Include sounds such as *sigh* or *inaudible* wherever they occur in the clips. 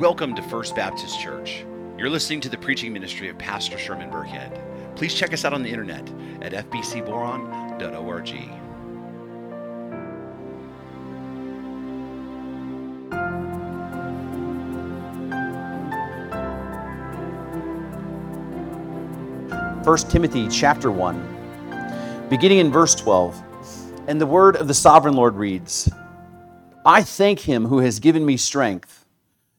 Welcome to First Baptist Church. You're listening to the preaching ministry of Pastor Sherman Burkhead. Please check us out on the internet at fbcboron.org. First Timothy chapter 1, beginning in verse 12. And the word of the sovereign Lord reads I thank him who has given me strength,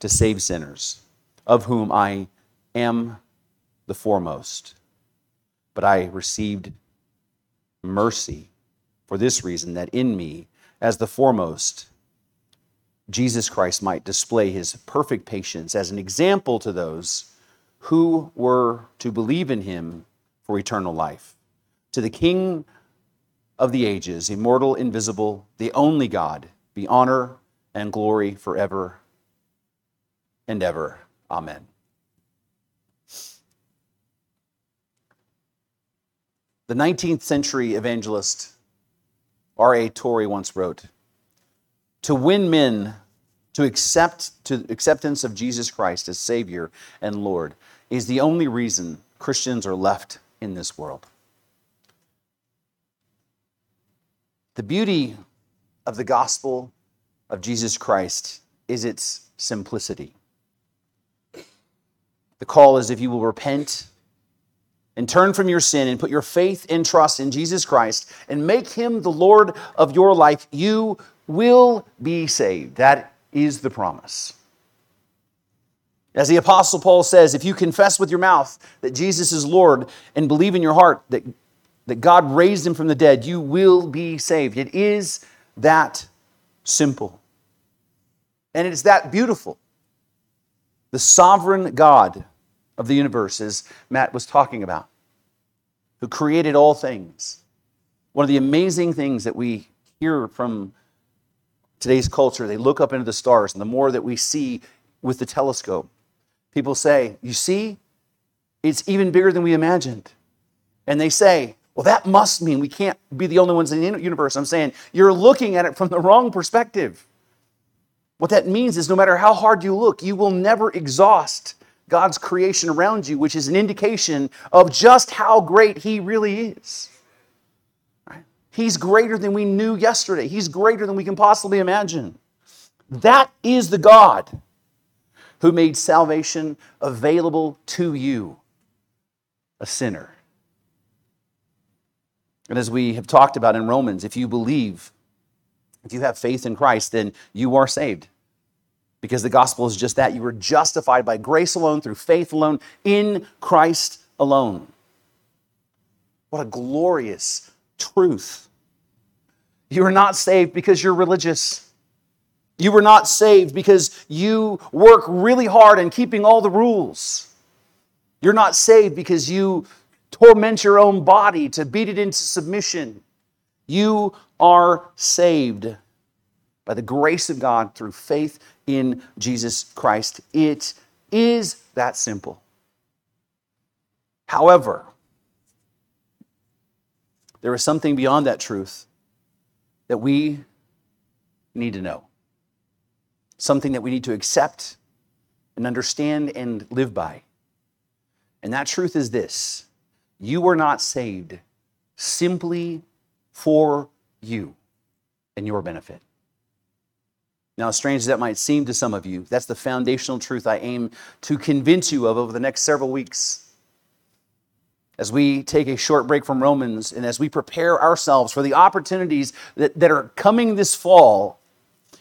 to save sinners, of whom I am the foremost. But I received mercy for this reason that in me, as the foremost, Jesus Christ might display his perfect patience as an example to those who were to believe in him for eternal life. To the King of the ages, immortal, invisible, the only God, be honor and glory forever and ever. Amen. The 19th century evangelist R.A. Torrey once wrote To win men to accept to acceptance of Jesus Christ as Savior and Lord is the only reason Christians are left in this world. The beauty of the gospel of Jesus Christ is its simplicity. The call is if you will repent and turn from your sin and put your faith and trust in Jesus Christ and make him the Lord of your life, you will be saved. That is the promise. As the Apostle Paul says, if you confess with your mouth that Jesus is Lord and believe in your heart that, that God raised him from the dead, you will be saved. It is that simple. And it is that beautiful. The sovereign God of the universe, as Matt was talking about, who created all things. One of the amazing things that we hear from today's culture, they look up into the stars, and the more that we see with the telescope, people say, You see, it's even bigger than we imagined. And they say, Well, that must mean we can't be the only ones in the universe. I'm saying, You're looking at it from the wrong perspective. What that means is no matter how hard you look, you will never exhaust God's creation around you, which is an indication of just how great He really is. He's greater than we knew yesterday. He's greater than we can possibly imagine. That is the God who made salvation available to you, a sinner. And as we have talked about in Romans, if you believe, if you have faith in Christ, then you are saved. Because the gospel is just that. You were justified by grace alone, through faith alone, in Christ alone. What a glorious truth. You are not saved because you're religious. You were not saved because you work really hard in keeping all the rules. You're not saved because you torment your own body to beat it into submission. You are saved by the grace of God through faith in Jesus Christ. It is that simple. However, there is something beyond that truth that we need to know, something that we need to accept and understand and live by. And that truth is this you were not saved simply for you and your benefit. Now, as strange as that might seem to some of you, that's the foundational truth I aim to convince you of over the next several weeks as we take a short break from Romans and as we prepare ourselves for the opportunities that, that are coming this fall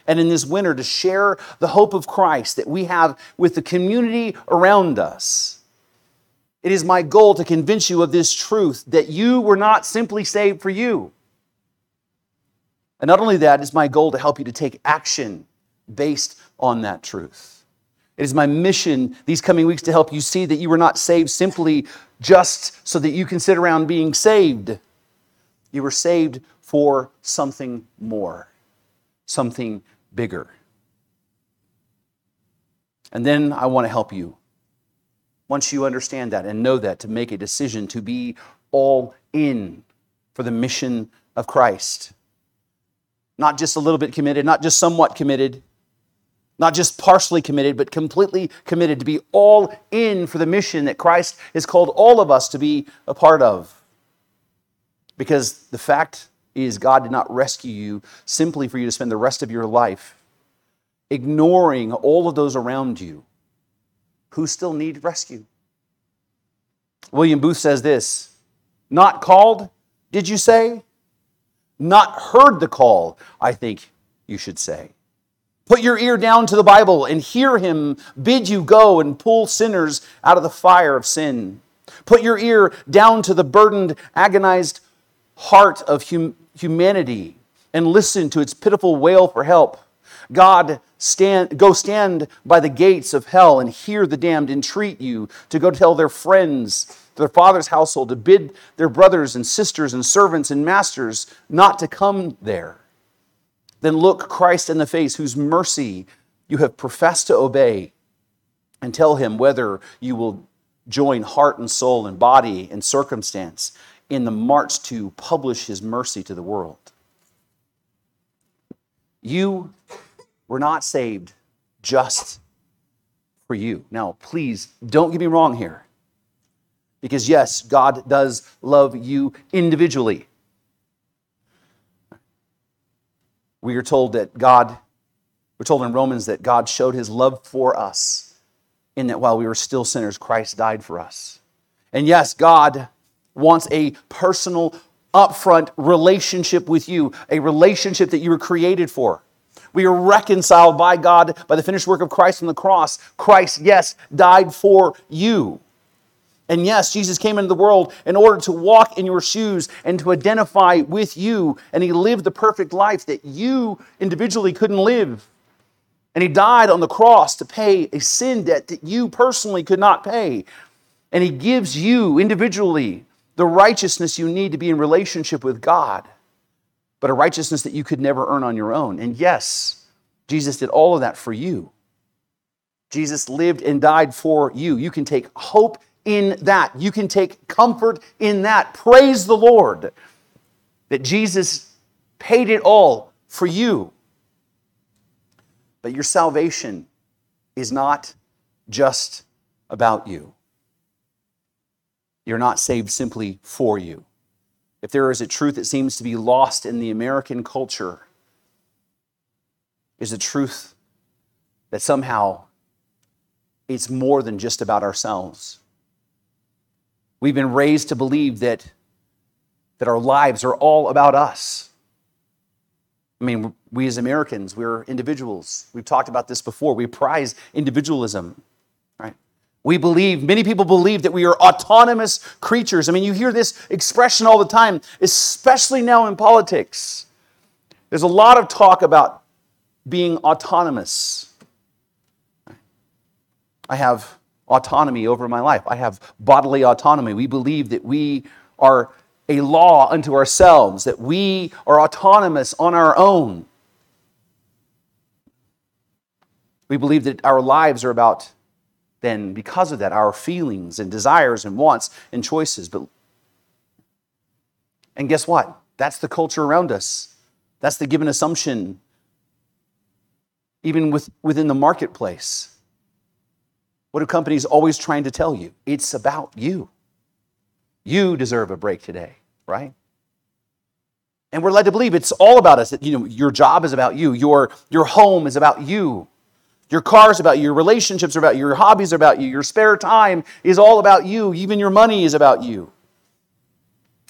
and in this winter to share the hope of Christ that we have with the community around us. It is my goal to convince you of this truth that you were not simply saved for you. And not only that, it's my goal to help you to take action based on that truth. It is my mission these coming weeks to help you see that you were not saved simply just so that you can sit around being saved. You were saved for something more, something bigger. And then I want to help you. Once you understand that and know that, to make a decision to be all in for the mission of Christ. Not just a little bit committed, not just somewhat committed, not just partially committed, but completely committed to be all in for the mission that Christ has called all of us to be a part of. Because the fact is, God did not rescue you simply for you to spend the rest of your life ignoring all of those around you who still need rescue. William Booth says this Not called, did you say? Not heard the call, I think you should say. Put your ear down to the Bible and hear him bid you go and pull sinners out of the fire of sin. Put your ear down to the burdened, agonized heart of hum- humanity and listen to its pitiful wail for help. God, stand, go stand by the gates of hell and hear the damned entreat you to go tell their friends, their father's household, to bid their brothers and sisters and servants and masters not to come there. Then look Christ in the face, whose mercy you have professed to obey, and tell him whether you will join heart and soul and body and circumstance in the march to publish his mercy to the world. You were not saved just for you. Now, please don't get me wrong here. Because, yes, God does love you individually. We are told that God, we're told in Romans that God showed his love for us in that while we were still sinners, Christ died for us. And yes, God wants a personal, upfront relationship with you, a relationship that you were created for. We are reconciled by God by the finished work of Christ on the cross. Christ, yes, died for you. And yes, Jesus came into the world in order to walk in your shoes and to identify with you. And he lived the perfect life that you individually couldn't live. And he died on the cross to pay a sin debt that you personally could not pay. And he gives you individually the righteousness you need to be in relationship with God, but a righteousness that you could never earn on your own. And yes, Jesus did all of that for you. Jesus lived and died for you. You can take hope in that. You can take comfort in that. Praise the Lord that Jesus paid it all for you. But your salvation is not just about you. You're not saved simply for you. If there is a truth that seems to be lost in the American culture, is the truth that somehow it's more than just about ourselves. We've been raised to believe that, that our lives are all about us. I mean, we as Americans, we're individuals. We've talked about this before. We prize individualism, right? We believe, many people believe that we are autonomous creatures. I mean, you hear this expression all the time, especially now in politics. There's a lot of talk about being autonomous. I have autonomy over my life. I have bodily autonomy. We believe that we are a law unto ourselves, that we are autonomous on our own. We believe that our lives are about, then, because of that, our feelings and desires and wants and choices. But, and guess what? That's the culture around us. That's the given assumption, even with, within the marketplace. What are companies always trying to tell you? It's about you. You deserve a break today, right? And we're led to believe it's all about us. You know, your job is about you. Your, your home is about you. Your car is about you. Your relationships are about you. Your hobbies are about you. Your spare time is all about you. Even your money is about you.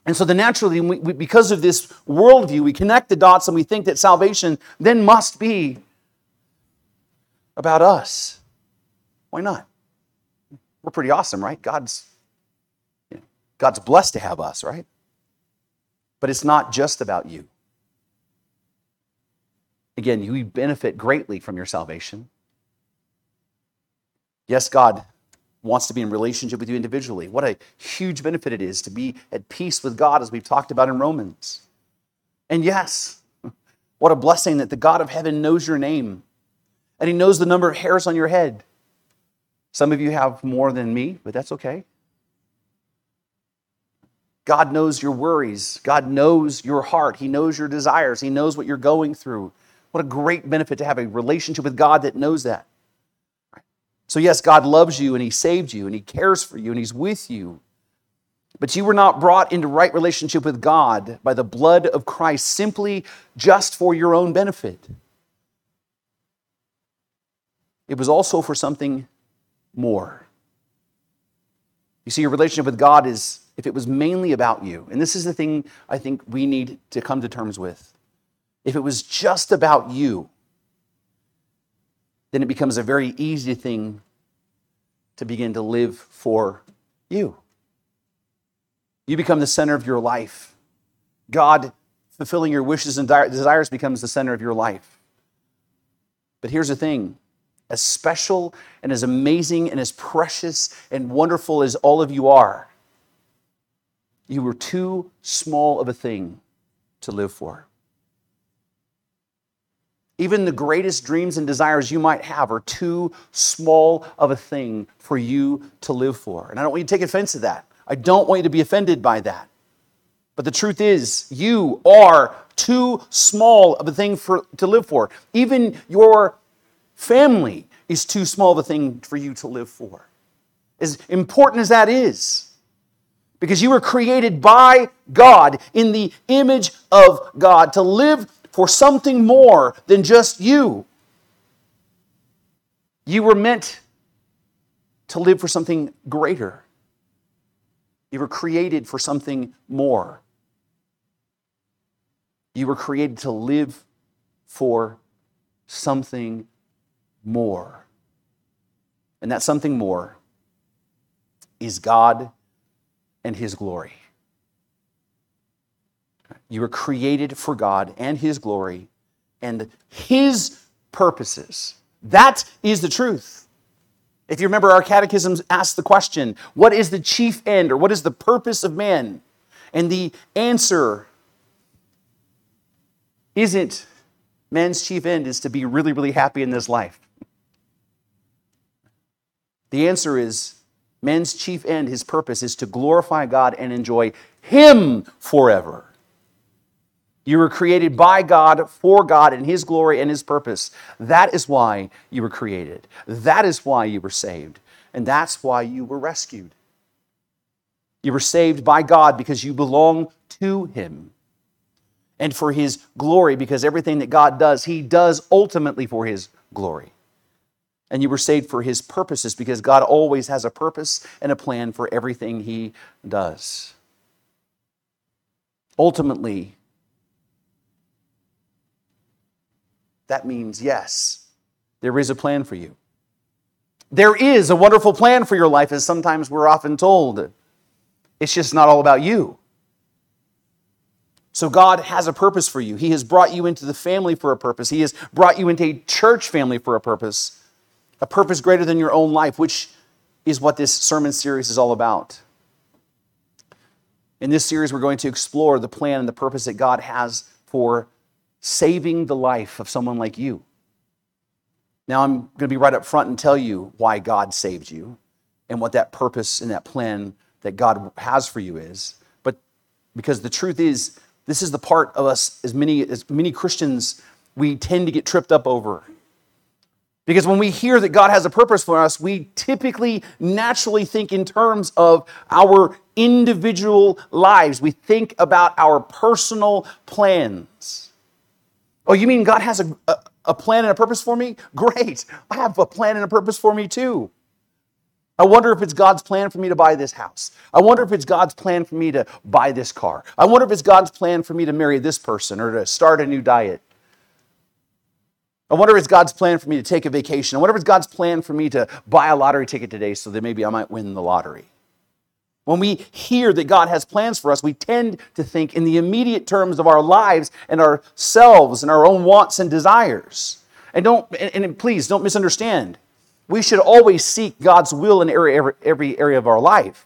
And so, the naturally, we, we, because of this worldview, we connect the dots and we think that salvation then must be about us. Why not? We're pretty awesome, right? God's, you know, God's blessed to have us, right? But it's not just about you. Again, you benefit greatly from your salvation. Yes, God wants to be in relationship with you individually. What a huge benefit it is to be at peace with God, as we've talked about in Romans. And yes, what a blessing that the God of heaven knows your name and he knows the number of hairs on your head. Some of you have more than me, but that's okay. God knows your worries. God knows your heart. He knows your desires. He knows what you're going through. What a great benefit to have a relationship with God that knows that. So, yes, God loves you and He saved you and He cares for you and He's with you. But you were not brought into right relationship with God by the blood of Christ simply just for your own benefit. It was also for something more. You see, your relationship with God is if it was mainly about you, and this is the thing I think we need to come to terms with. If it was just about you, then it becomes a very easy thing to begin to live for you. You become the center of your life. God fulfilling your wishes and desires becomes the center of your life. But here's the thing as special and as amazing and as precious and wonderful as all of you are, you were too small of a thing to live for. Even the greatest dreams and desires you might have are too small of a thing for you to live for. And I don't want you to take offense to that. I don't want you to be offended by that. But the truth is, you are too small of a thing for, to live for. Even your family is too small of a thing for you to live for. As important as that is, because you were created by God in the image of God to live for something more than just you. You were meant to live for something greater. You were created for something more. You were created to live for something more. And that something more is God and His glory. You were created for God and His glory and His purposes. That is the truth. If you remember, our catechisms ask the question what is the chief end or what is the purpose of man? And the answer isn't man's chief end is to be really, really happy in this life. The answer is man's chief end, his purpose, is to glorify God and enjoy Him forever. You were created by God, for God, in His glory and His purpose. That is why you were created. That is why you were saved. And that's why you were rescued. You were saved by God because you belong to Him. And for His glory, because everything that God does, He does ultimately for His glory. And you were saved for His purposes because God always has a purpose and a plan for everything He does. Ultimately, that means yes, there is a plan for you. There is a wonderful plan for your life, as sometimes we're often told. It's just not all about you. So, God has a purpose for you. He has brought you into the family for a purpose. He has brought you into a church family for a purpose a purpose greater than your own life, which is what this sermon series is all about. In this series, we're going to explore the plan and the purpose that God has for saving the life of someone like you. Now, I'm going to be right up front and tell you why God saved you and what that purpose and that plan that God has for you is. But because the truth is, this is the part of us, as many, as many Christians, we tend to get tripped up over because when we hear that God has a purpose for us, we typically naturally think in terms of our individual lives. We think about our personal plans. Oh, you mean God has a, a, a, plan and a purpose for me? *laughs* Great. I have a plan and a purpose for me too. I wonder if it's God's plan for me to buy this house. I wonder if it's God's plan for me to buy this car. I wonder if it's God's plan for me to marry this person or to start a new diet. I wonder if it's God's plan for me to take a vacation. I wonder if it's God's plan for me to buy a lottery ticket today so that maybe I might win the lottery. When we hear that God has plans for us, we tend to think in the immediate terms of our lives and ourselves and our own wants and desires. And don't and please don't misunderstand. we should always seek God's will in every, every area of our life.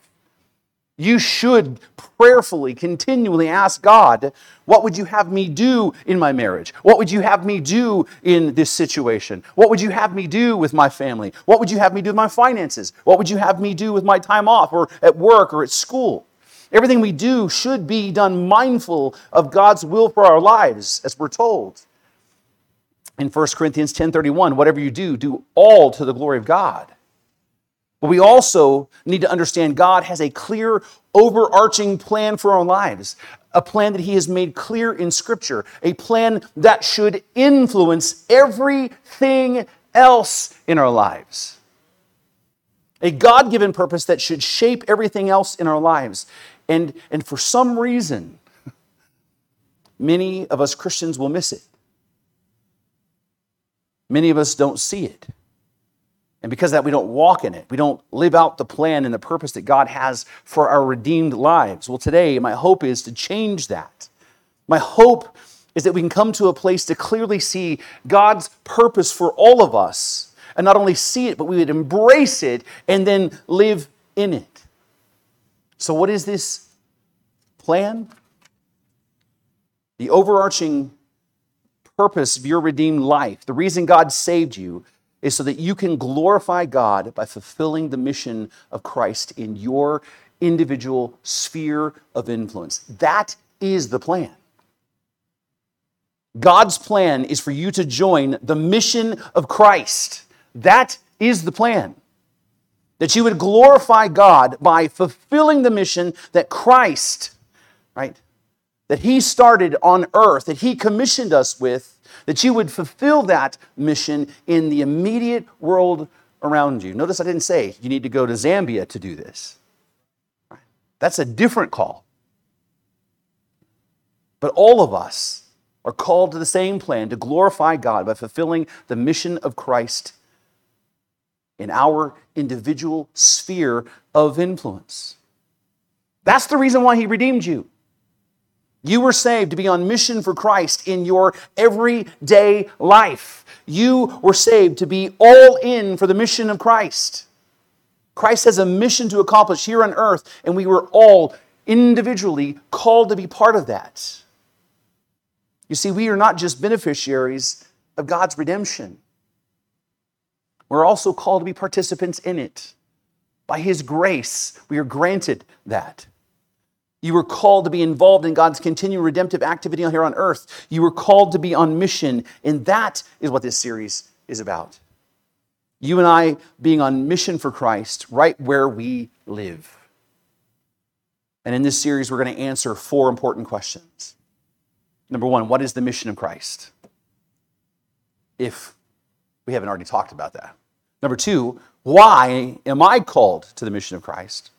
You should prayerfully, continually ask God, What would you have me do in my marriage? What would you have me do in this situation? What would you have me do with my family? What would you have me do with my finances? What would you have me do with my time off or at work or at school? Everything we do should be done mindful of God's will for our lives, as we're told. In 1 Corinthians 10:31, whatever you do, do all to the glory of God. But we also need to understand God has a clear, overarching plan for our lives, a plan that He has made clear in Scripture, a plan that should influence everything else in our lives. A God given purpose that should shape everything else in our lives. And, and for some reason, *laughs* many of us Christians will miss it. Many of us don't see it. And because that, we don't walk in it. We don't live out the plan and the purpose that God has for our redeemed lives. Well, today, my hope is to change that. My hope is that we can come to a place to clearly see God's purpose for all of us, and not only see it, but we would embrace it and then live in it. So, what is this plan? The overarching purpose of your redeemed life, the reason God saved you, is so that you can glorify God by fulfilling the mission of Christ in your individual sphere of influence. That is the plan. God's plan is for you to join the mission of Christ. That is the plan. That you would glorify God by fulfilling the mission that Christ, right, that He started on earth, that He commissioned us with, that you would fulfill that mission in the immediate world around you. Notice I didn't say you need to go to Zambia to do this. That's a different call. But all of us are called to the same plan to glorify God by fulfilling the mission of Christ in our individual sphere of influence. That's the reason why He redeemed you. You were saved to be on mission for Christ in your everyday life. You were saved to be all in for the mission of Christ. Christ has a mission to accomplish here on earth, and we were all individually called to be part of that. You see, we are not just beneficiaries of God's redemption, we're also called to be participants in it. By His grace, we are granted that. You were called to be involved in God's continued redemptive activity here on earth. You were called to be on mission, and that is what this series is about. You and I being on mission for Christ right where we live. And in this series, we're going to answer four important questions. Number one, what is the mission of Christ? If we haven't already talked about that. Number two, why am I called to the mission of Christ?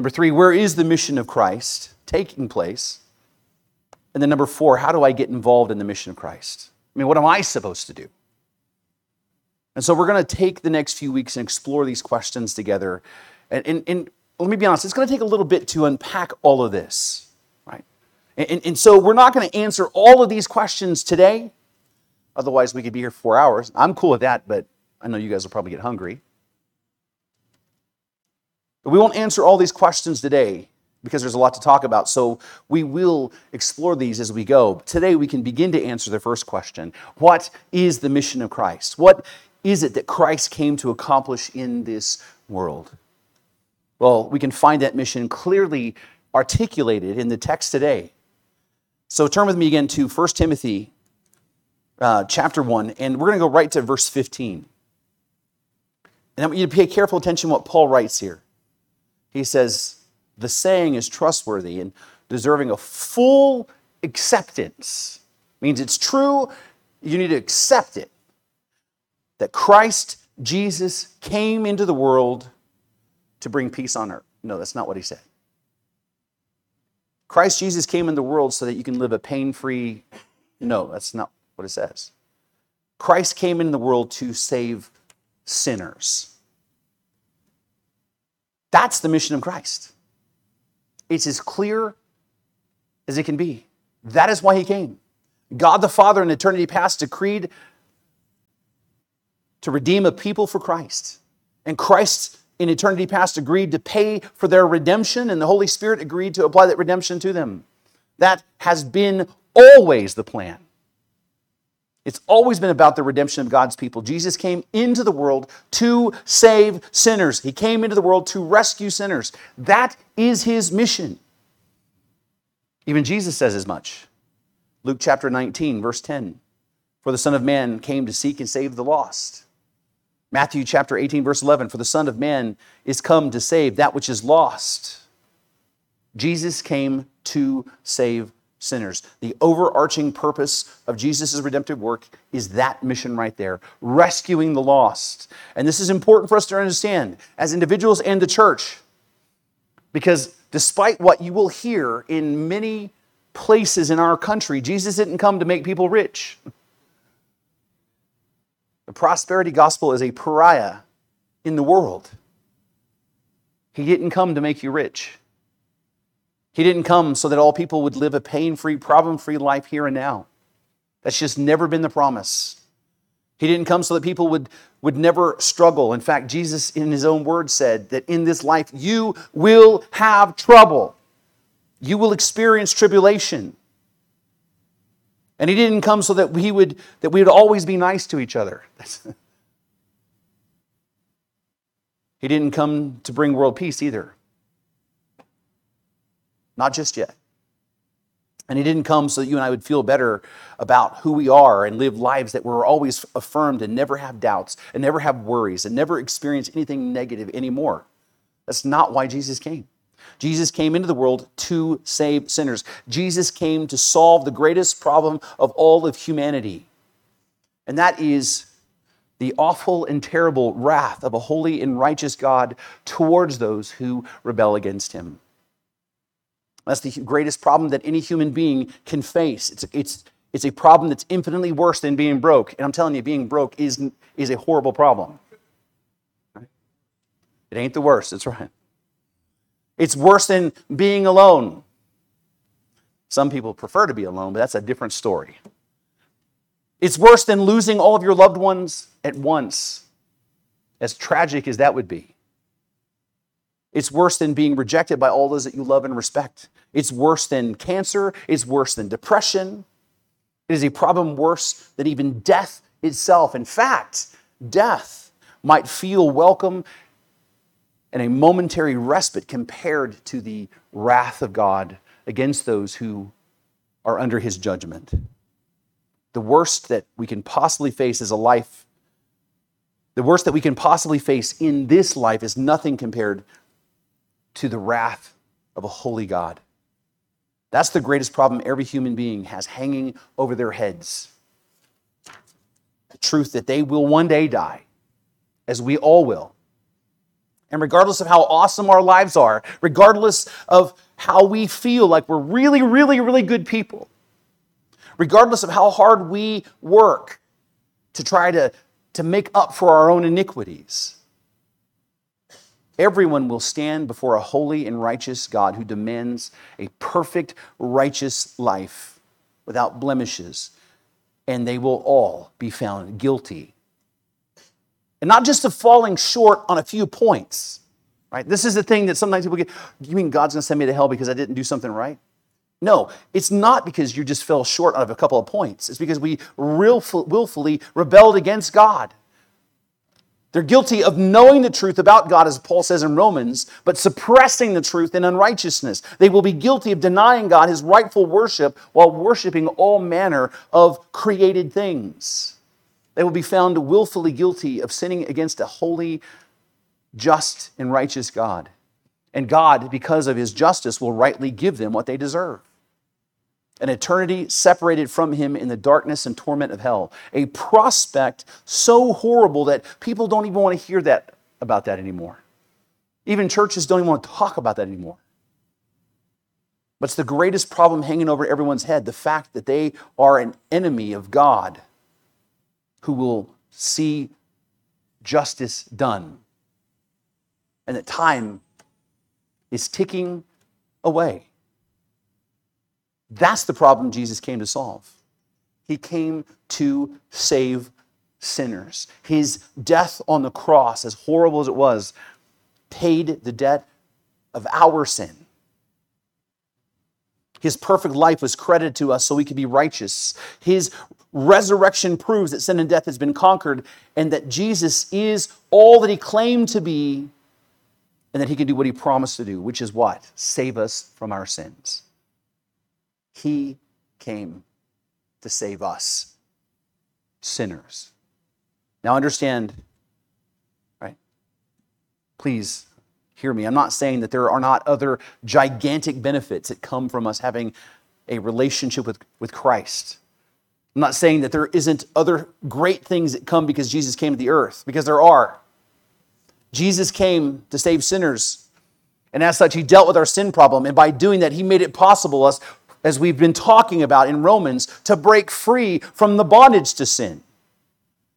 Number three, where is the mission of Christ taking place? And then number four, how do I get involved in the mission of Christ? I mean, what am I supposed to do? And so we're going to take the next few weeks and explore these questions together. And, and, and let me be honest, it's going to take a little bit to unpack all of this, right? And, and so we're not going to answer all of these questions today. Otherwise, we could be here for four hours. I'm cool with that, but I know you guys will probably get hungry. But we won't answer all these questions today because there's a lot to talk about. So we will explore these as we go. Today we can begin to answer the first question What is the mission of Christ? What is it that Christ came to accomplish in this world? Well, we can find that mission clearly articulated in the text today. So turn with me again to 1 Timothy uh, chapter 1, and we're going to go right to verse 15. And I want you to pay careful attention to what Paul writes here he says, the saying is trustworthy and deserving of full acceptance. Means it's true, you need to accept it. That Christ Jesus came into the world to bring peace on earth. No, that's not what he said. Christ Jesus came in the world so that you can live a pain free. No, that's not what it says. Christ came in the world to save sinners. That's the mission of Christ. It's as clear as it can be. That is why he came. God the Father in eternity past decreed to redeem a people for Christ. And Christ in eternity past agreed to pay for their redemption, and the Holy Spirit agreed to apply that redemption to them. That has been always the plan. It's always been about the redemption of God's people. Jesus came into the world to save sinners. He came into the world to rescue sinners. That is his mission. Even Jesus says as much. Luke chapter 19, verse 10. For the Son of Man came to seek and save the lost. Matthew chapter 18, verse 11. For the Son of Man is come to save that which is lost. Jesus came to save sinners. The overarching purpose of Jesus' redemptive work is that mission right there rescuing the lost. And this is important for us to understand as individuals and the church, because despite what you will hear in many places in our country, Jesus didn't come to make people rich. The prosperity gospel is a pariah in the world. He didn't come to make you rich. He didn't come so that all people would live a pain free, problem free life here and now. That's just never been the promise. He didn't come so that people would, would never struggle. In fact, Jesus, in his own words, said that in this life you will have trouble, you will experience tribulation. And he didn't come so that we would that we would always be nice to each other. *laughs* he didn't come to bring world peace either. Not just yet. And he didn't come so that you and I would feel better about who we are and live lives that were always affirmed and never have doubts and never have worries and never experience anything negative anymore. That's not why Jesus came. Jesus came into the world to save sinners. Jesus came to solve the greatest problem of all of humanity, and that is the awful and terrible wrath of a holy and righteous God towards those who rebel against him. That's the greatest problem that any human being can face. It's, it's, it's a problem that's infinitely worse than being broke. And I'm telling you, being broke is, is a horrible problem. It ain't the worst, that's right. It's worse than being alone. Some people prefer to be alone, but that's a different story. It's worse than losing all of your loved ones at once, as tragic as that would be. It's worse than being rejected by all those that you love and respect. It's worse than cancer. It's worse than depression. It is a problem worse than even death itself. In fact, death might feel welcome and a momentary respite compared to the wrath of God against those who are under his judgment. The worst that we can possibly face is a life. The worst that we can possibly face in this life is nothing compared to the wrath of a holy God. That's the greatest problem every human being has hanging over their heads. The truth that they will one day die, as we all will. And regardless of how awesome our lives are, regardless of how we feel like we're really, really, really good people, regardless of how hard we work to try to, to make up for our own iniquities, everyone will stand before a holy and righteous God who demands a perfect, righteous life without blemishes, and they will all be found guilty and not just of falling short on a few points. Right? This is the thing that sometimes people get. You mean God's to send me to hell because I didn't do something right? No, it's not because you just fell short of a couple of points. It's because we willfully rebelled against God. They're guilty of knowing the truth about God, as Paul says in Romans, but suppressing the truth in unrighteousness. They will be guilty of denying God his rightful worship while worshiping all manner of created things. They will be found willfully guilty of sinning against a holy, just, and righteous God. And God, because of his justice, will rightly give them what they deserve an eternity separated from him in the darkness and torment of hell. A prospect so horrible that people don't even want to hear that about that anymore. Even churches don't even want to talk about that anymore. But it's the greatest problem hanging over everyone's head the fact that they are an enemy of God who will see justice done. And that time is ticking away. That's the problem Jesus came to solve. He came to save sinners. His death on the cross, as horrible as it was, paid the debt of our sin. His perfect life was credited to us so we could be righteous. His resurrection proves that sin and death has been conquered and that Jesus is all that he claimed to be and that he can do what he promised to do, which is what? Save us from our sins. He came to save us, sinners. Now understand, right? Please hear me. I'm not saying that there are not other gigantic benefits that come from us having a relationship with, with Christ. I'm not saying that there isn't other great things that come because Jesus came to the earth, because there are. Jesus came to save sinners. And as such, he dealt with our sin problem. And by doing that, he made it possible us, as we've been talking about in Romans, to break free from the bondage to sin.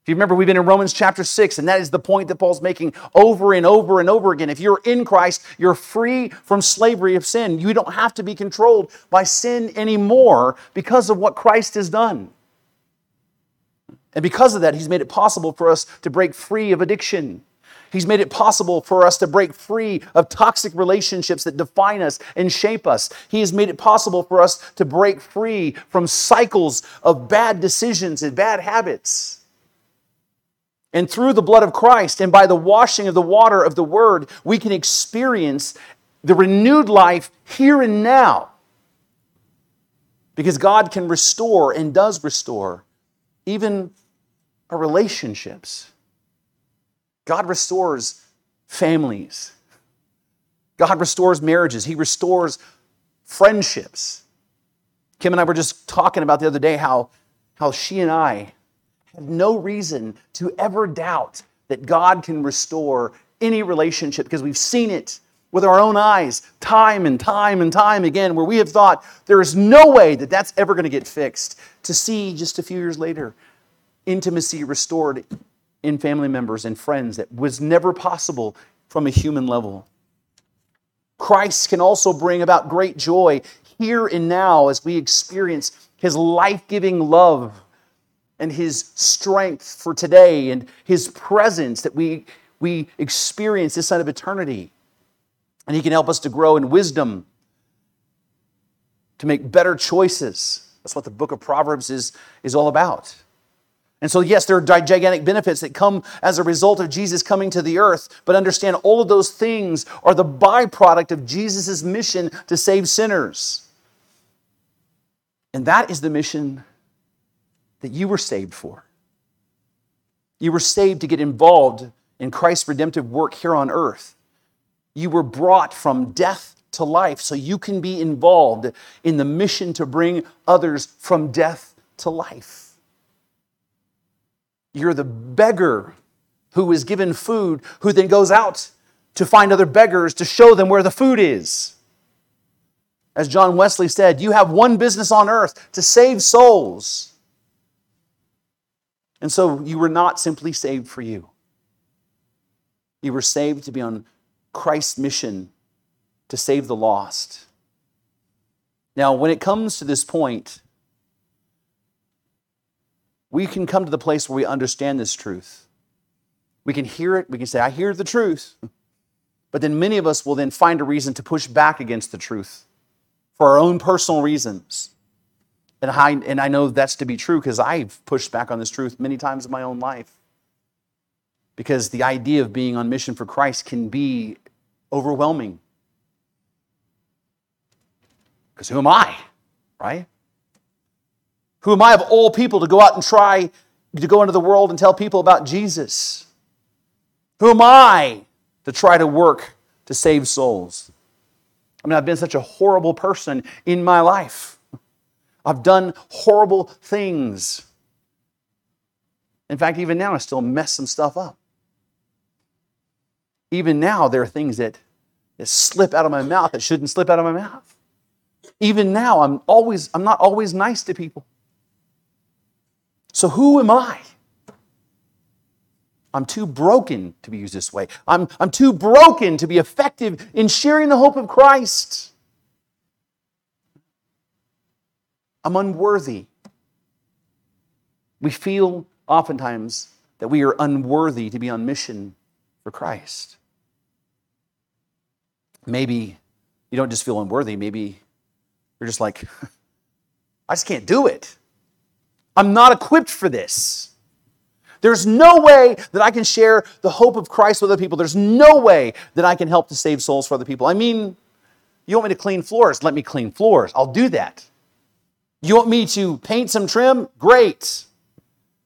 If you remember, we've been in Romans chapter 6, and that is the point that Paul's making over and over and over again. If you're in Christ, you're free from slavery of sin. You don't have to be controlled by sin anymore because of what Christ has done. And because of that, he's made it possible for us to break free of addiction. He's made it possible for us to break free of toxic relationships that define us and shape us. He has made it possible for us to break free from cycles of bad decisions and bad habits. And through the blood of Christ and by the washing of the water of the Word, we can experience the renewed life here and now. Because God can restore and does restore even our relationships. God restores families. God restores marriages. He restores friendships. Kim and I were just talking about the other day how, how she and I have no reason to ever doubt that God can restore any relationship because we've seen it with our own eyes time and time and time again where we have thought there is no way that that's ever going to get fixed to see just a few years later intimacy restored in family members and friends that was never possible from a human level. Christ can also bring about great joy here and now as we experience his life giving love and his strength for today and his presence that we, we experience this side of eternity. And he can help us to grow in wisdom, to make better choices. That's what the book of Proverbs is, is all about. And so, yes, there are gigantic benefits that come as a result of Jesus coming to the earth, but understand all of those things are the byproduct of Jesus' mission to save sinners. And that is the mission that you were saved for. You were saved to get involved in Christ's redemptive work here on earth. You were brought from death to life so you can be involved in the mission to bring others from death to life. You're the beggar who is given food, who then goes out to find other beggars to show them where the food is. As John Wesley said, you have one business on earth to save souls. And so you were not simply saved for you. You were saved to be on Christ's mission to save the lost. Now, when it comes to this point, we can come to the place where we understand this truth. We can hear it, we can say, I hear the truth. *laughs* But then many of us will then find a reason to push back against the truth for our own personal reasons. And I, and I know that's to be true because I've pushed back on this truth many times in my own life. Because the idea of being on mission for Christ can be overwhelming. Because who am I, right? Who am I of all people to go out and try to go into the world and tell people about Jesus? Who am I to try to work to save souls? I mean, I've been such a horrible person in my life. I've done horrible things. In fact, even now, I still mess some stuff up. Even now, there are things that, that slip out of my mouth that shouldn't slip out of my mouth. Even now, I'm always, I'm not always nice to people. So who am I? I'm too broken to be used this way. I'm, I'm too broken to be effective in sharing the hope of Christ. I'm unworthy. We feel oftentimes that we are unworthy to be on mission for Christ. Maybe you don't just feel unworthy, maybe you're just like, *laughs* I just can't do it. I'm not equipped for this. There's no way that I can share the hope of Christ with other people. There's no way that I can help to save souls for other people. I mean, you want me to clean floors? Let me clean floors. I'll do that. You want me to paint some trim? Great.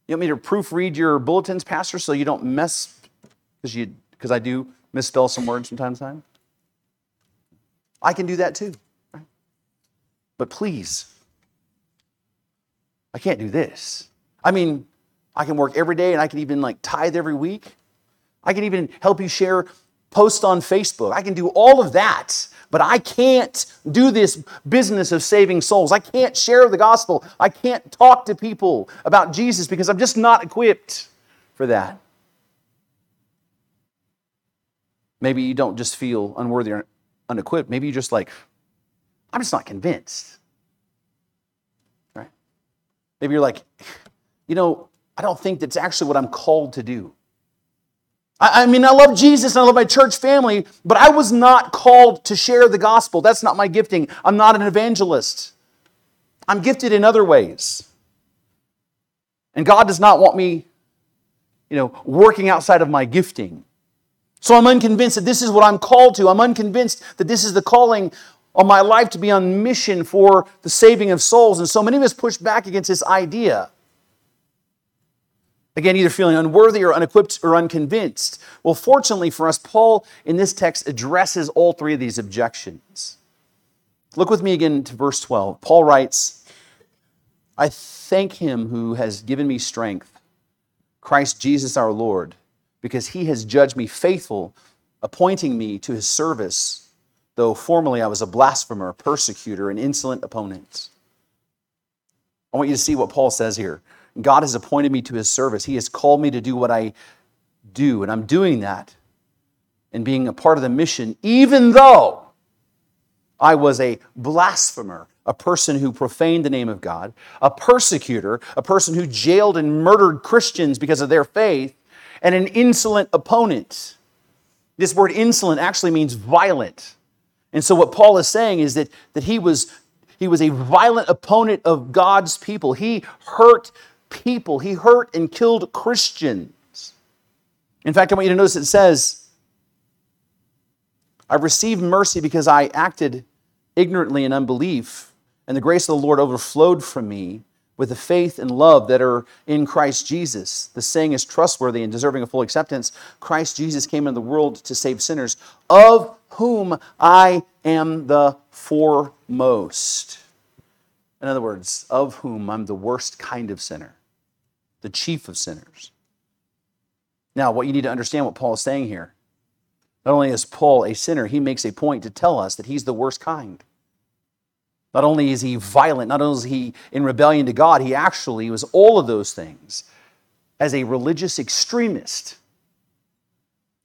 You want me to proofread your bulletins, Pastor, so you don't mess because you because I do misspell some words from time to time? I can do that too. But please, I can't do this. I mean, I can work every day and I can even like tithe every week. I can even help you share posts on Facebook. I can do all of that, but I can't do this business of saving souls. I can't share the gospel. I can't talk to people about Jesus because I'm just not equipped for that. Maybe you don't just feel unworthy or unequipped. Maybe you just like, I'm just not convinced. Maybe you're like, you know, I don't think that's actually what I'm called to do. I, I mean, I love Jesus and I love my church family, but I was not called to share the gospel. That's not my gifting. I'm not an evangelist. I'm gifted in other ways. And God does not want me, you know, working outside of my gifting. So I'm unconvinced that this is what I'm called to. I'm unconvinced that this is the calling on my life to be on mission for the saving of souls. And so many of us push back against this idea. Again, either feeling unworthy or unequipped or unconvinced. Well, fortunately for us, Paul in this text addresses all three of these objections. Look with me again to verse 12. Paul writes, I thank him who has given me strength, Christ Jesus our Lord, because he has judged me faithful, appointing me to his service, though formerly I was a blasphemer, persecutor, an insolent opponent. I want you to see what Paul says here. God has appointed me to his service. He has called me to do what I do, and I'm doing that and being a part of the mission, even though I was a blasphemer, a person who profaned the name of God, a persecutor, a person who jailed and murdered Christians because of their faith, and an insolent opponent. This word insolent actually means violent. And so what Paul is saying is that, that he was he was a violent opponent of God's people. He hurt people. He hurt and killed Christians. In fact, I want you to notice it says, I received mercy because I acted ignorantly in unbelief, and the grace of the Lord overflowed from me with the faith and love that are in Christ Jesus. The saying is trustworthy and deserving of full acceptance. Christ Jesus came into the world to save sinners, of whom I am the foremost. In other words, of whom I'm the worst kind of sinner, the chief of sinners. Now, what you need to understand what Paul is saying here. Not only is Paul a sinner, he makes a point to tell us that he's the worst kind. Not only is he violent, not only is he in rebellion to God, he actually was all of those things as a religious extremist.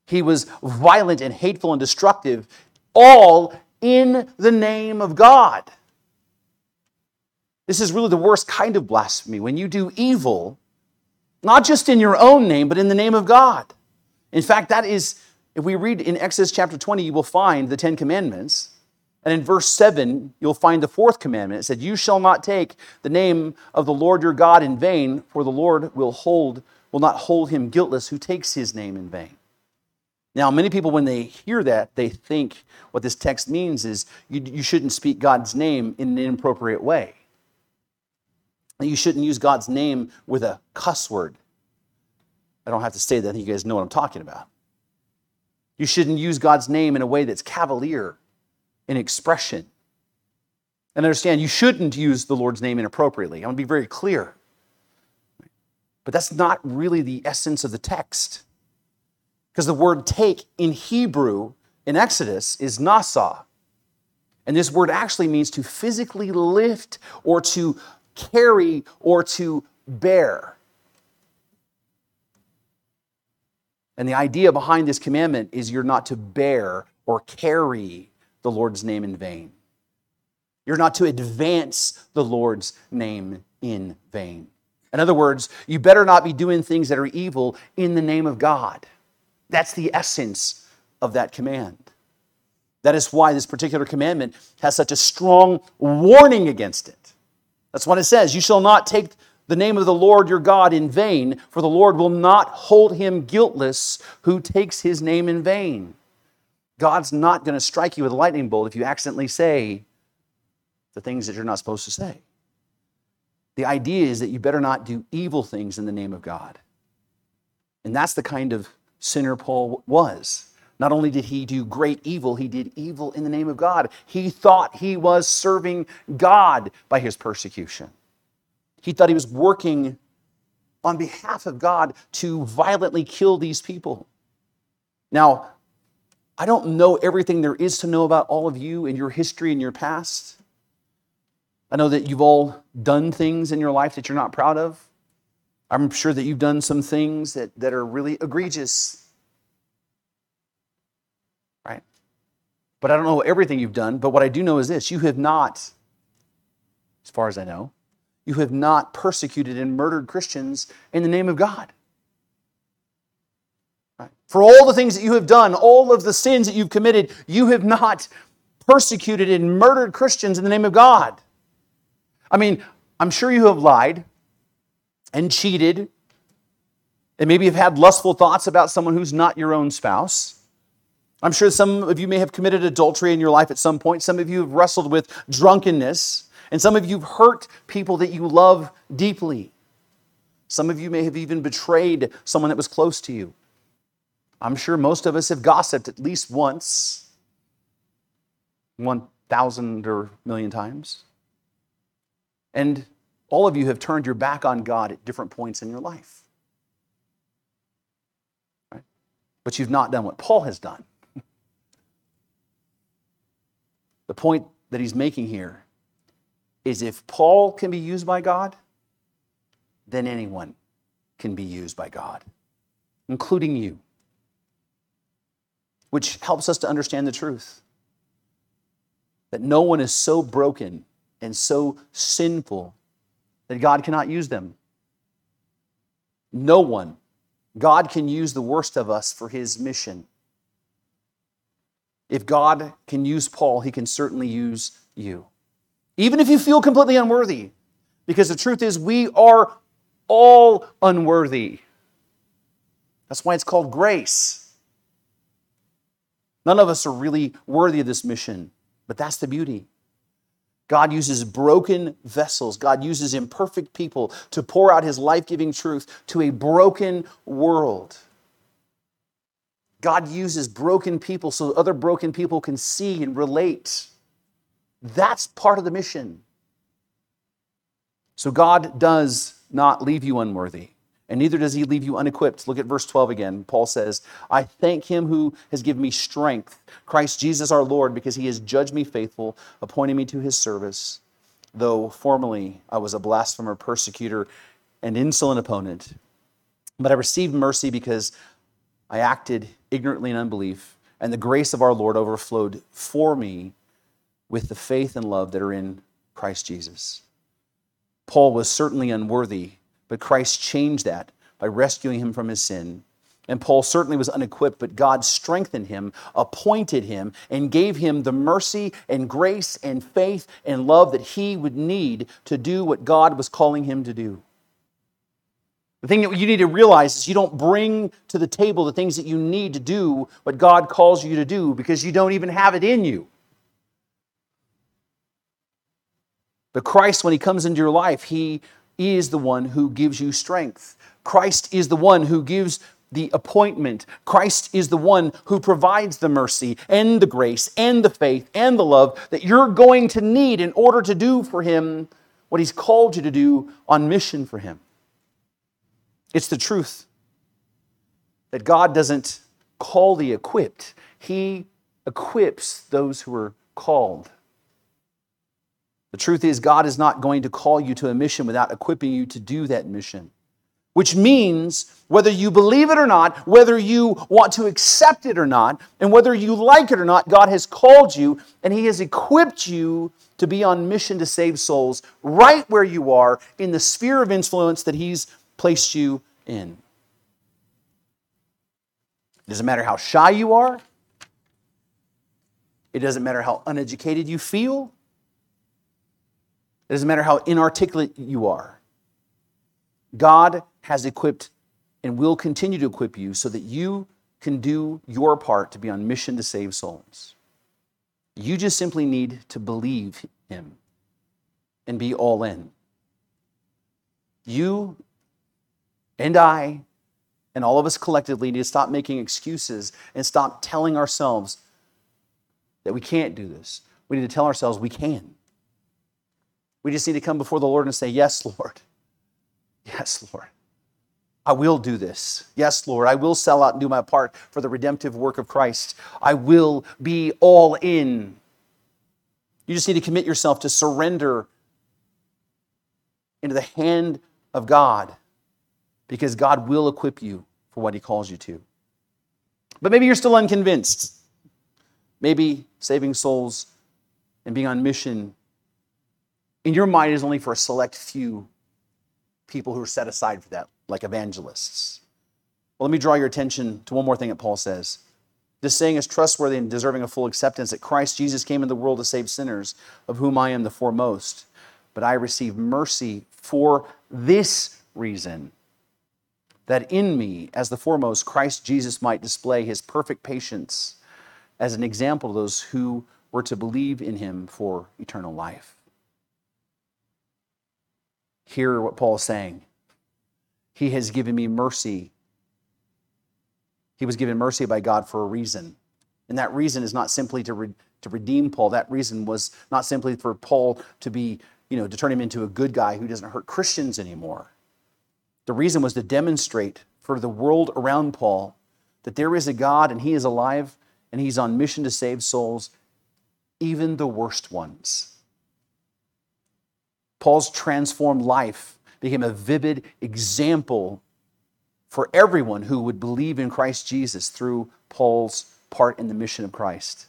He was violent and hateful and destructive, all in the name of God. This is really the worst kind of blasphemy when you do evil, not just in your own name, but in the name of God. In fact, that is, if we read in Exodus chapter 20, you will find the Ten Commandments. And in verse 7, you'll find the fourth commandment. It said, You shall not take the name of the Lord your God in vain, for the Lord will hold, will not hold him guiltless who takes his name in vain. Now, many people, when they hear that, they think what this text means is you, you shouldn't speak God's name in an inappropriate way. You shouldn't use God's name with a cuss word. I don't have to say that, you guys know what I'm talking about. You shouldn't use God's name in a way that's cavalier in expression. And understand, you shouldn't use the Lord's name inappropriately. I want to be very clear. But that's not really the essence of the text. Because the word take in Hebrew in Exodus is nasa. And this word actually means to physically lift or to carry or to bear. And the idea behind this commandment is you're not to bear or carry the Lord's name in vain. You're not to advance the Lord's name in vain. In other words, you better not be doing things that are evil in the name of God. That's the essence of that command. That is why this particular commandment has such a strong warning against it. That's what it says. You shall not take the name of the Lord your God in vain, for the Lord will not hold him guiltless who takes his name in vain. God's not going to strike you with a lightning bolt if you accidentally say the things that you're not supposed to say. The idea is that you better not do evil things in the name of God. And that's the kind of sinner Paul was. Not only did he do great evil, he did evil in the name of God. He thought he was serving God by his persecution. He thought he was working on behalf of God to violently kill these people. Now, I don't know everything there is to know about all of you and your history and your past. I know that you've all done things in your life that you're not proud of. I'm sure that you've done some things that, that are really egregious. Right? But I don't know everything you've done. But what I do know is this you have not, as far as I know, you have not persecuted and murdered Christians in the name of God. For all the things that you have done, all of the sins that you've committed, you have not persecuted and murdered Christians in the name of God. I mean, I'm sure you have lied and cheated and maybe you've had lustful thoughts about someone who's not your own spouse. I'm sure some of you may have committed adultery in your life at some point. Some of you have wrestled with drunkenness. And some of you have hurt people that you love deeply. Some of you may have even betrayed someone that was close to you. I'm sure most of us have gossiped at least once, 1,000 or million times. And all of you have turned your back on God at different points in your life. Right? But you've not done what Paul has done. *laughs* the point that he's making here is if Paul can be used by God, then anyone can be used by God, including you. Which helps us to understand the truth that no one is so broken and so sinful that God cannot use them. No one. God can use the worst of us for his mission. If God can use Paul, he can certainly use you even if you feel completely unworthy. Because the truth is, we are all unworthy. That's why it's called grace. None of us are really worthy of this mission, but that's the beauty. God uses broken vessels, God uses imperfect people to pour out his life giving truth to a broken world. God uses broken people so other broken people can see and relate. That's part of the mission. So God does not leave you unworthy, and neither does he leave you unequipped. Look at verse 12 again. Paul says, I thank him who has given me strength, Christ Jesus our Lord, because he has judged me faithful, appointing me to his service. Though formerly I was a blasphemer, persecutor, and insolent opponent, but I received mercy because I acted ignorantly in unbelief, and the grace of our Lord overflowed for me with the faith and love that are in Christ Jesus. Paul was certainly unworthy, but Christ changed that by rescuing him from his sin. And Paul certainly was unequipped, but God strengthened him, appointed him, and gave him the mercy and grace and faith and love that he would need to do what God was calling him to do. The thing that you need to realize is you don't bring to the table the things that you need to do what God calls you to do because you don't even have it in you. But Christ, when He comes into your life, He is the one who gives you strength. Christ is the one who gives the appointment. Christ is the one who provides the mercy and the grace and the faith and the love that you're going to need in order to do for Him what He's called you to do on mission for Him. It's the truth that God doesn't call the equipped, He equips those who are called. The truth is, God is not going to call you to a mission without equipping you to do that mission. which means whether you believe it or not, whether you want to accept it or not, and whether you like it or not, God has called you and He has equipped you to be on mission to save souls right where you are in the sphere of influence that He's placed you in. It doesn't matter how shy you are, it doesn't matter how uneducated you feel, it doesn't matter how inarticulate you are. God has equipped and will continue to equip you so that you can do your part to be on mission to save souls. You just simply need to believe Him and be all in. You and I and all of us collectively need to stop making excuses and stop telling ourselves that we can't do this. We need to tell ourselves we can. We just need to come before the Lord and say, Yes, Lord. Yes, Lord. I will do this. Yes, Lord, I will sell out and do my part for the redemptive work of Christ. I will be all in. You just need to commit yourself to surrender into the hand of God because God will equip you for what He calls you to. But maybe you're still unconvinced. Maybe saving souls and being on mission in your mind is only for a select few people who are set aside for that like evangelists. Well, let me draw your attention to one more thing that Paul says. This saying is trustworthy and deserving of full acceptance that Christ Jesus came into the world to save sinners, of whom I am the foremost. But I receive mercy for this reason that in me, as the foremost, Christ Jesus might display his perfect patience as an example to those who were to believe in him for eternal life. Hear what Paul is saying. He has given me mercy. He was given mercy by God for a reason. And that reason is not simply to, re- to redeem Paul. That reason was not simply for Paul to be, you know, to turn him into a good guy who doesn't hurt Christians anymore. The reason was to demonstrate for the world around Paul that there is a God and he is alive and he's on mission to save souls, even the worst ones. Paul's transformed life became a vivid example for everyone who would believe in Christ Jesus through Paul's part in the mission of Christ.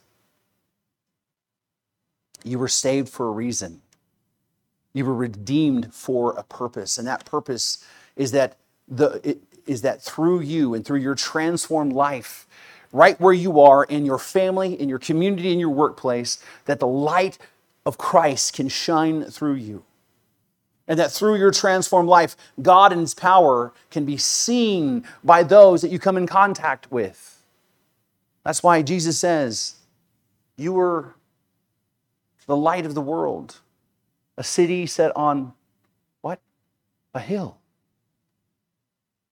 You were saved for a reason. You were redeemed for a purpose, and that purpose is that the is that through you and through your transformed life, right where you are in your family, in your community, in your workplace, that the light of Christ can shine through you. And that through your transformed life, God and His power can be seen by those that you come in contact with. That's why Jesus says, You are the light of the world, a city set on what? A hill.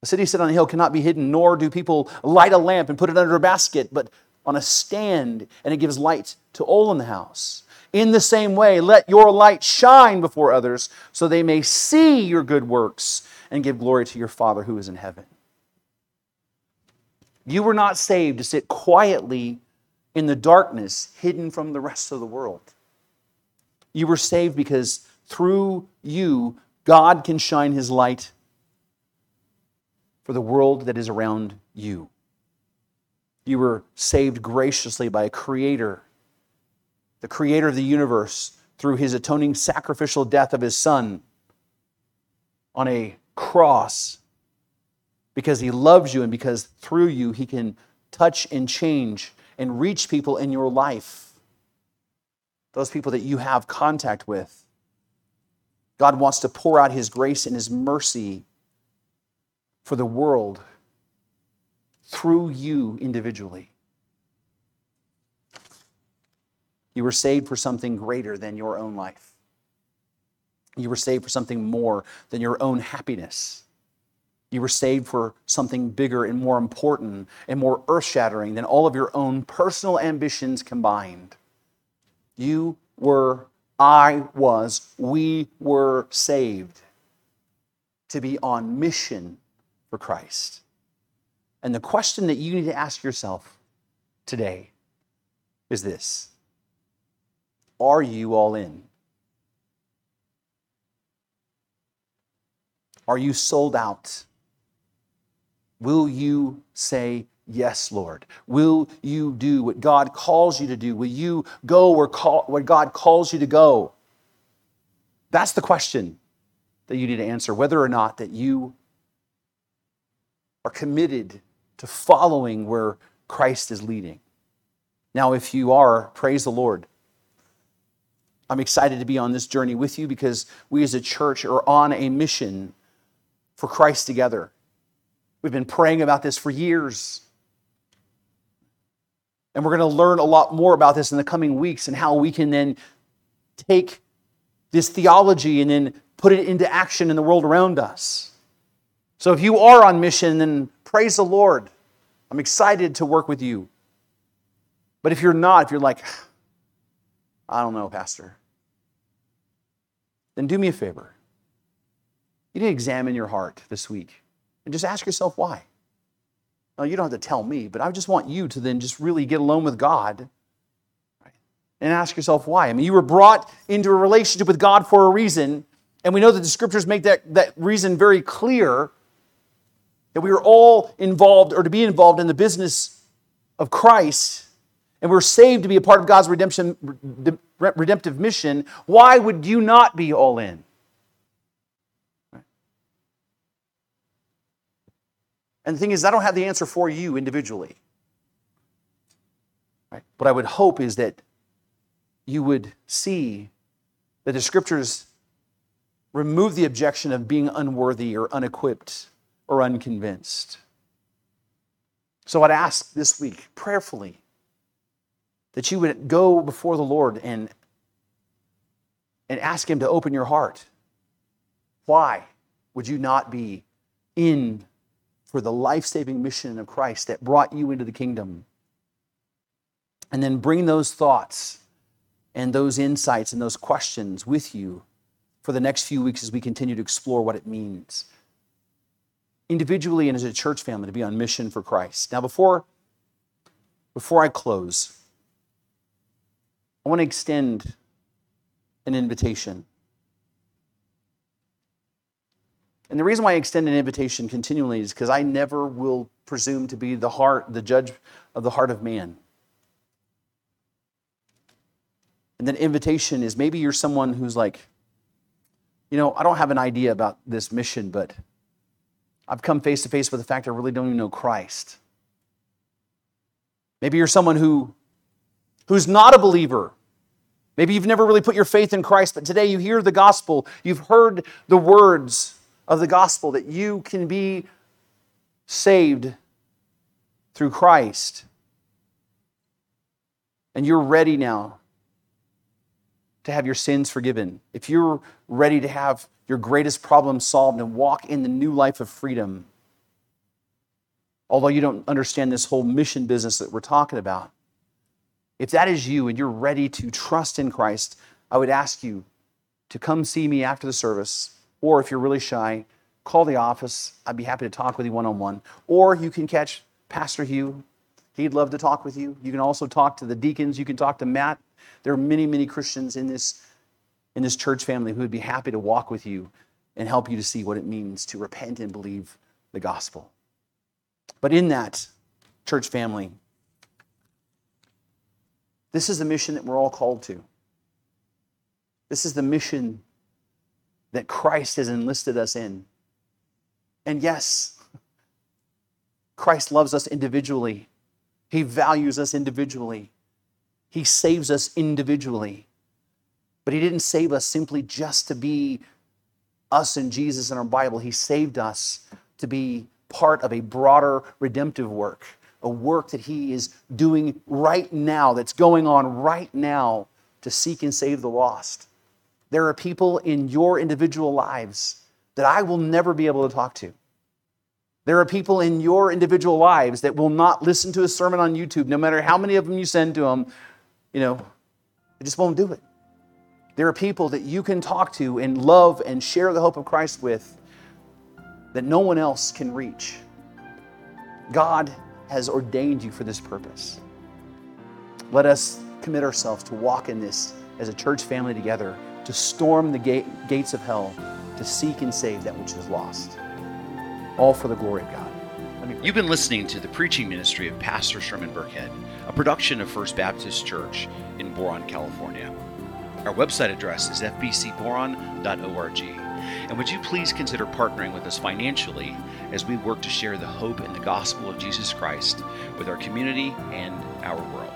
A city set on a hill cannot be hidden, nor do people light a lamp and put it under a basket, but on a stand, and it gives light to all in the house. In the same way, let your light shine before others, so they may see your good works and give glory to your Father who is in heaven. You were not saved to sit quietly in the darkness, hidden from the rest of the world. You were saved because through you, God can shine his light for the world that is around you. You were saved graciously by a creator, the creator of the universe, through his atoning sacrificial death of his son on a cross because he loves you and because through you he can touch and change and reach people in your life. Those people that you have contact with. God wants to pour out his grace and his mercy for the world through you individually. You were saved for something greater than your own life. You were saved for something more than your own happiness. You were saved for something bigger and more important and more earth shattering than all of your own personal ambitions combined. You were, I was, we were saved to be on mission for Christ. And the question that you need to ask yourself today is this Are you all in? Are you sold out Will you say, Yes, Lord? Will you do what God calls you to do? Will you go where, call, where God calls you to go? That's the question that you need to answer, whether or not that you are committed to following where Christ is leading. Now, if you are, praise the Lord. I'm excited to be on this journey with you because we as a church are on a mission for Christ together. We've been praying about this for years. And we're going to learn a lot more about this in the coming weeks and how we can then take this theology and then put it into action in the world around us. So if you are on mission, then praise the Lord. I'm excited to work with you. But if you're not, if you're like, *sighs* I don't know, Pastor, then do me a favor. You need to examine your heart this week and just ask yourself why. Now, you don't have to tell me, but I just want you to then just really get alone with God and ask yourself why. I mean, you were brought into a relationship with God for a reason, and we know that the scriptures make that, that reason very clear that we are all involved or to be involved in the business of Christ, and we're saved to be a part of God's redemption, redemptive mission. Why would you not be all in? And the thing is, I don't have the answer for you individually. Right? What I would hope is that you would see that the scriptures remove the objection of being unworthy or unequipped or unconvinced. So I'd ask this week, prayerfully, that you would go before the Lord and, and ask Him to open your heart. Why would you not be in for the life saving mission of Christ that brought you into the kingdom? And then bring those thoughts and those insights and those questions with you for the next few weeks as we continue to explore what it means individually and as a church family to be on mission for Christ. Now, before, before I close, I want to extend an invitation. And the reason why I extend an invitation continually is because I never will presume to be the heart, the judge of the heart of man. And that invitation is maybe you're someone who's like, you know, I don't have an idea about this mission, but I've come face to face with the fact I really don't even know Christ. Maybe you're someone who, who's not a believer. Maybe you've never really put your faith in Christ, but today you hear the gospel. You've heard the words of the gospel that you can be saved through Christ. And you're ready now to have your sins forgiven. If you're ready to have your greatest problem solved and walk in the new life of freedom. Although you don't understand this whole mission business that we're talking about, if that is you and you're ready to trust in Christ, I would ask you to come see me after the service, or if you're really shy, call the office. I'd be happy to talk with you one on one. Or you can catch Pastor Hugh. He'd love to talk with you. You can also talk to the deacons. You can talk to Matt. There are many, many Christians in this in this church family who would be happy to walk with you and help you to see what it means to repent and believe the gospel. But in that church family, this is the mission that we're all called to. This is the mission that Christ has enlisted us in. And yes, Christ loves us individually. He values us individually. He saves us individually. But He didn't save us simply just to be us and Jesus in our Bible. He saved us to be part of a broader redemptive work, a work that He is doing right now, that's going on right now to seek and save the lost. There are people in your individual lives that I will never be able to talk to. There are people in your individual lives that will not listen to a sermon on YouTube, no matter how many of them you send to them. You know, they just won't do it. There are people that you can talk to and love and share the hope of Christ with that no one else can reach. God has ordained you for this purpose. Let us commit ourselves to walk in this as a church family together, to storm the gate, gates of hell, to seek and save that which is lost. All for the glory of God. You've been listening to the preaching ministry of Pastor Sherman Burkhead, a production of First Baptist Church in Boron, California. Our website address is fbcboron.org. And would you please consider partnering with us financially as we work to share the hope and the gospel of Jesus Christ with our community and our world?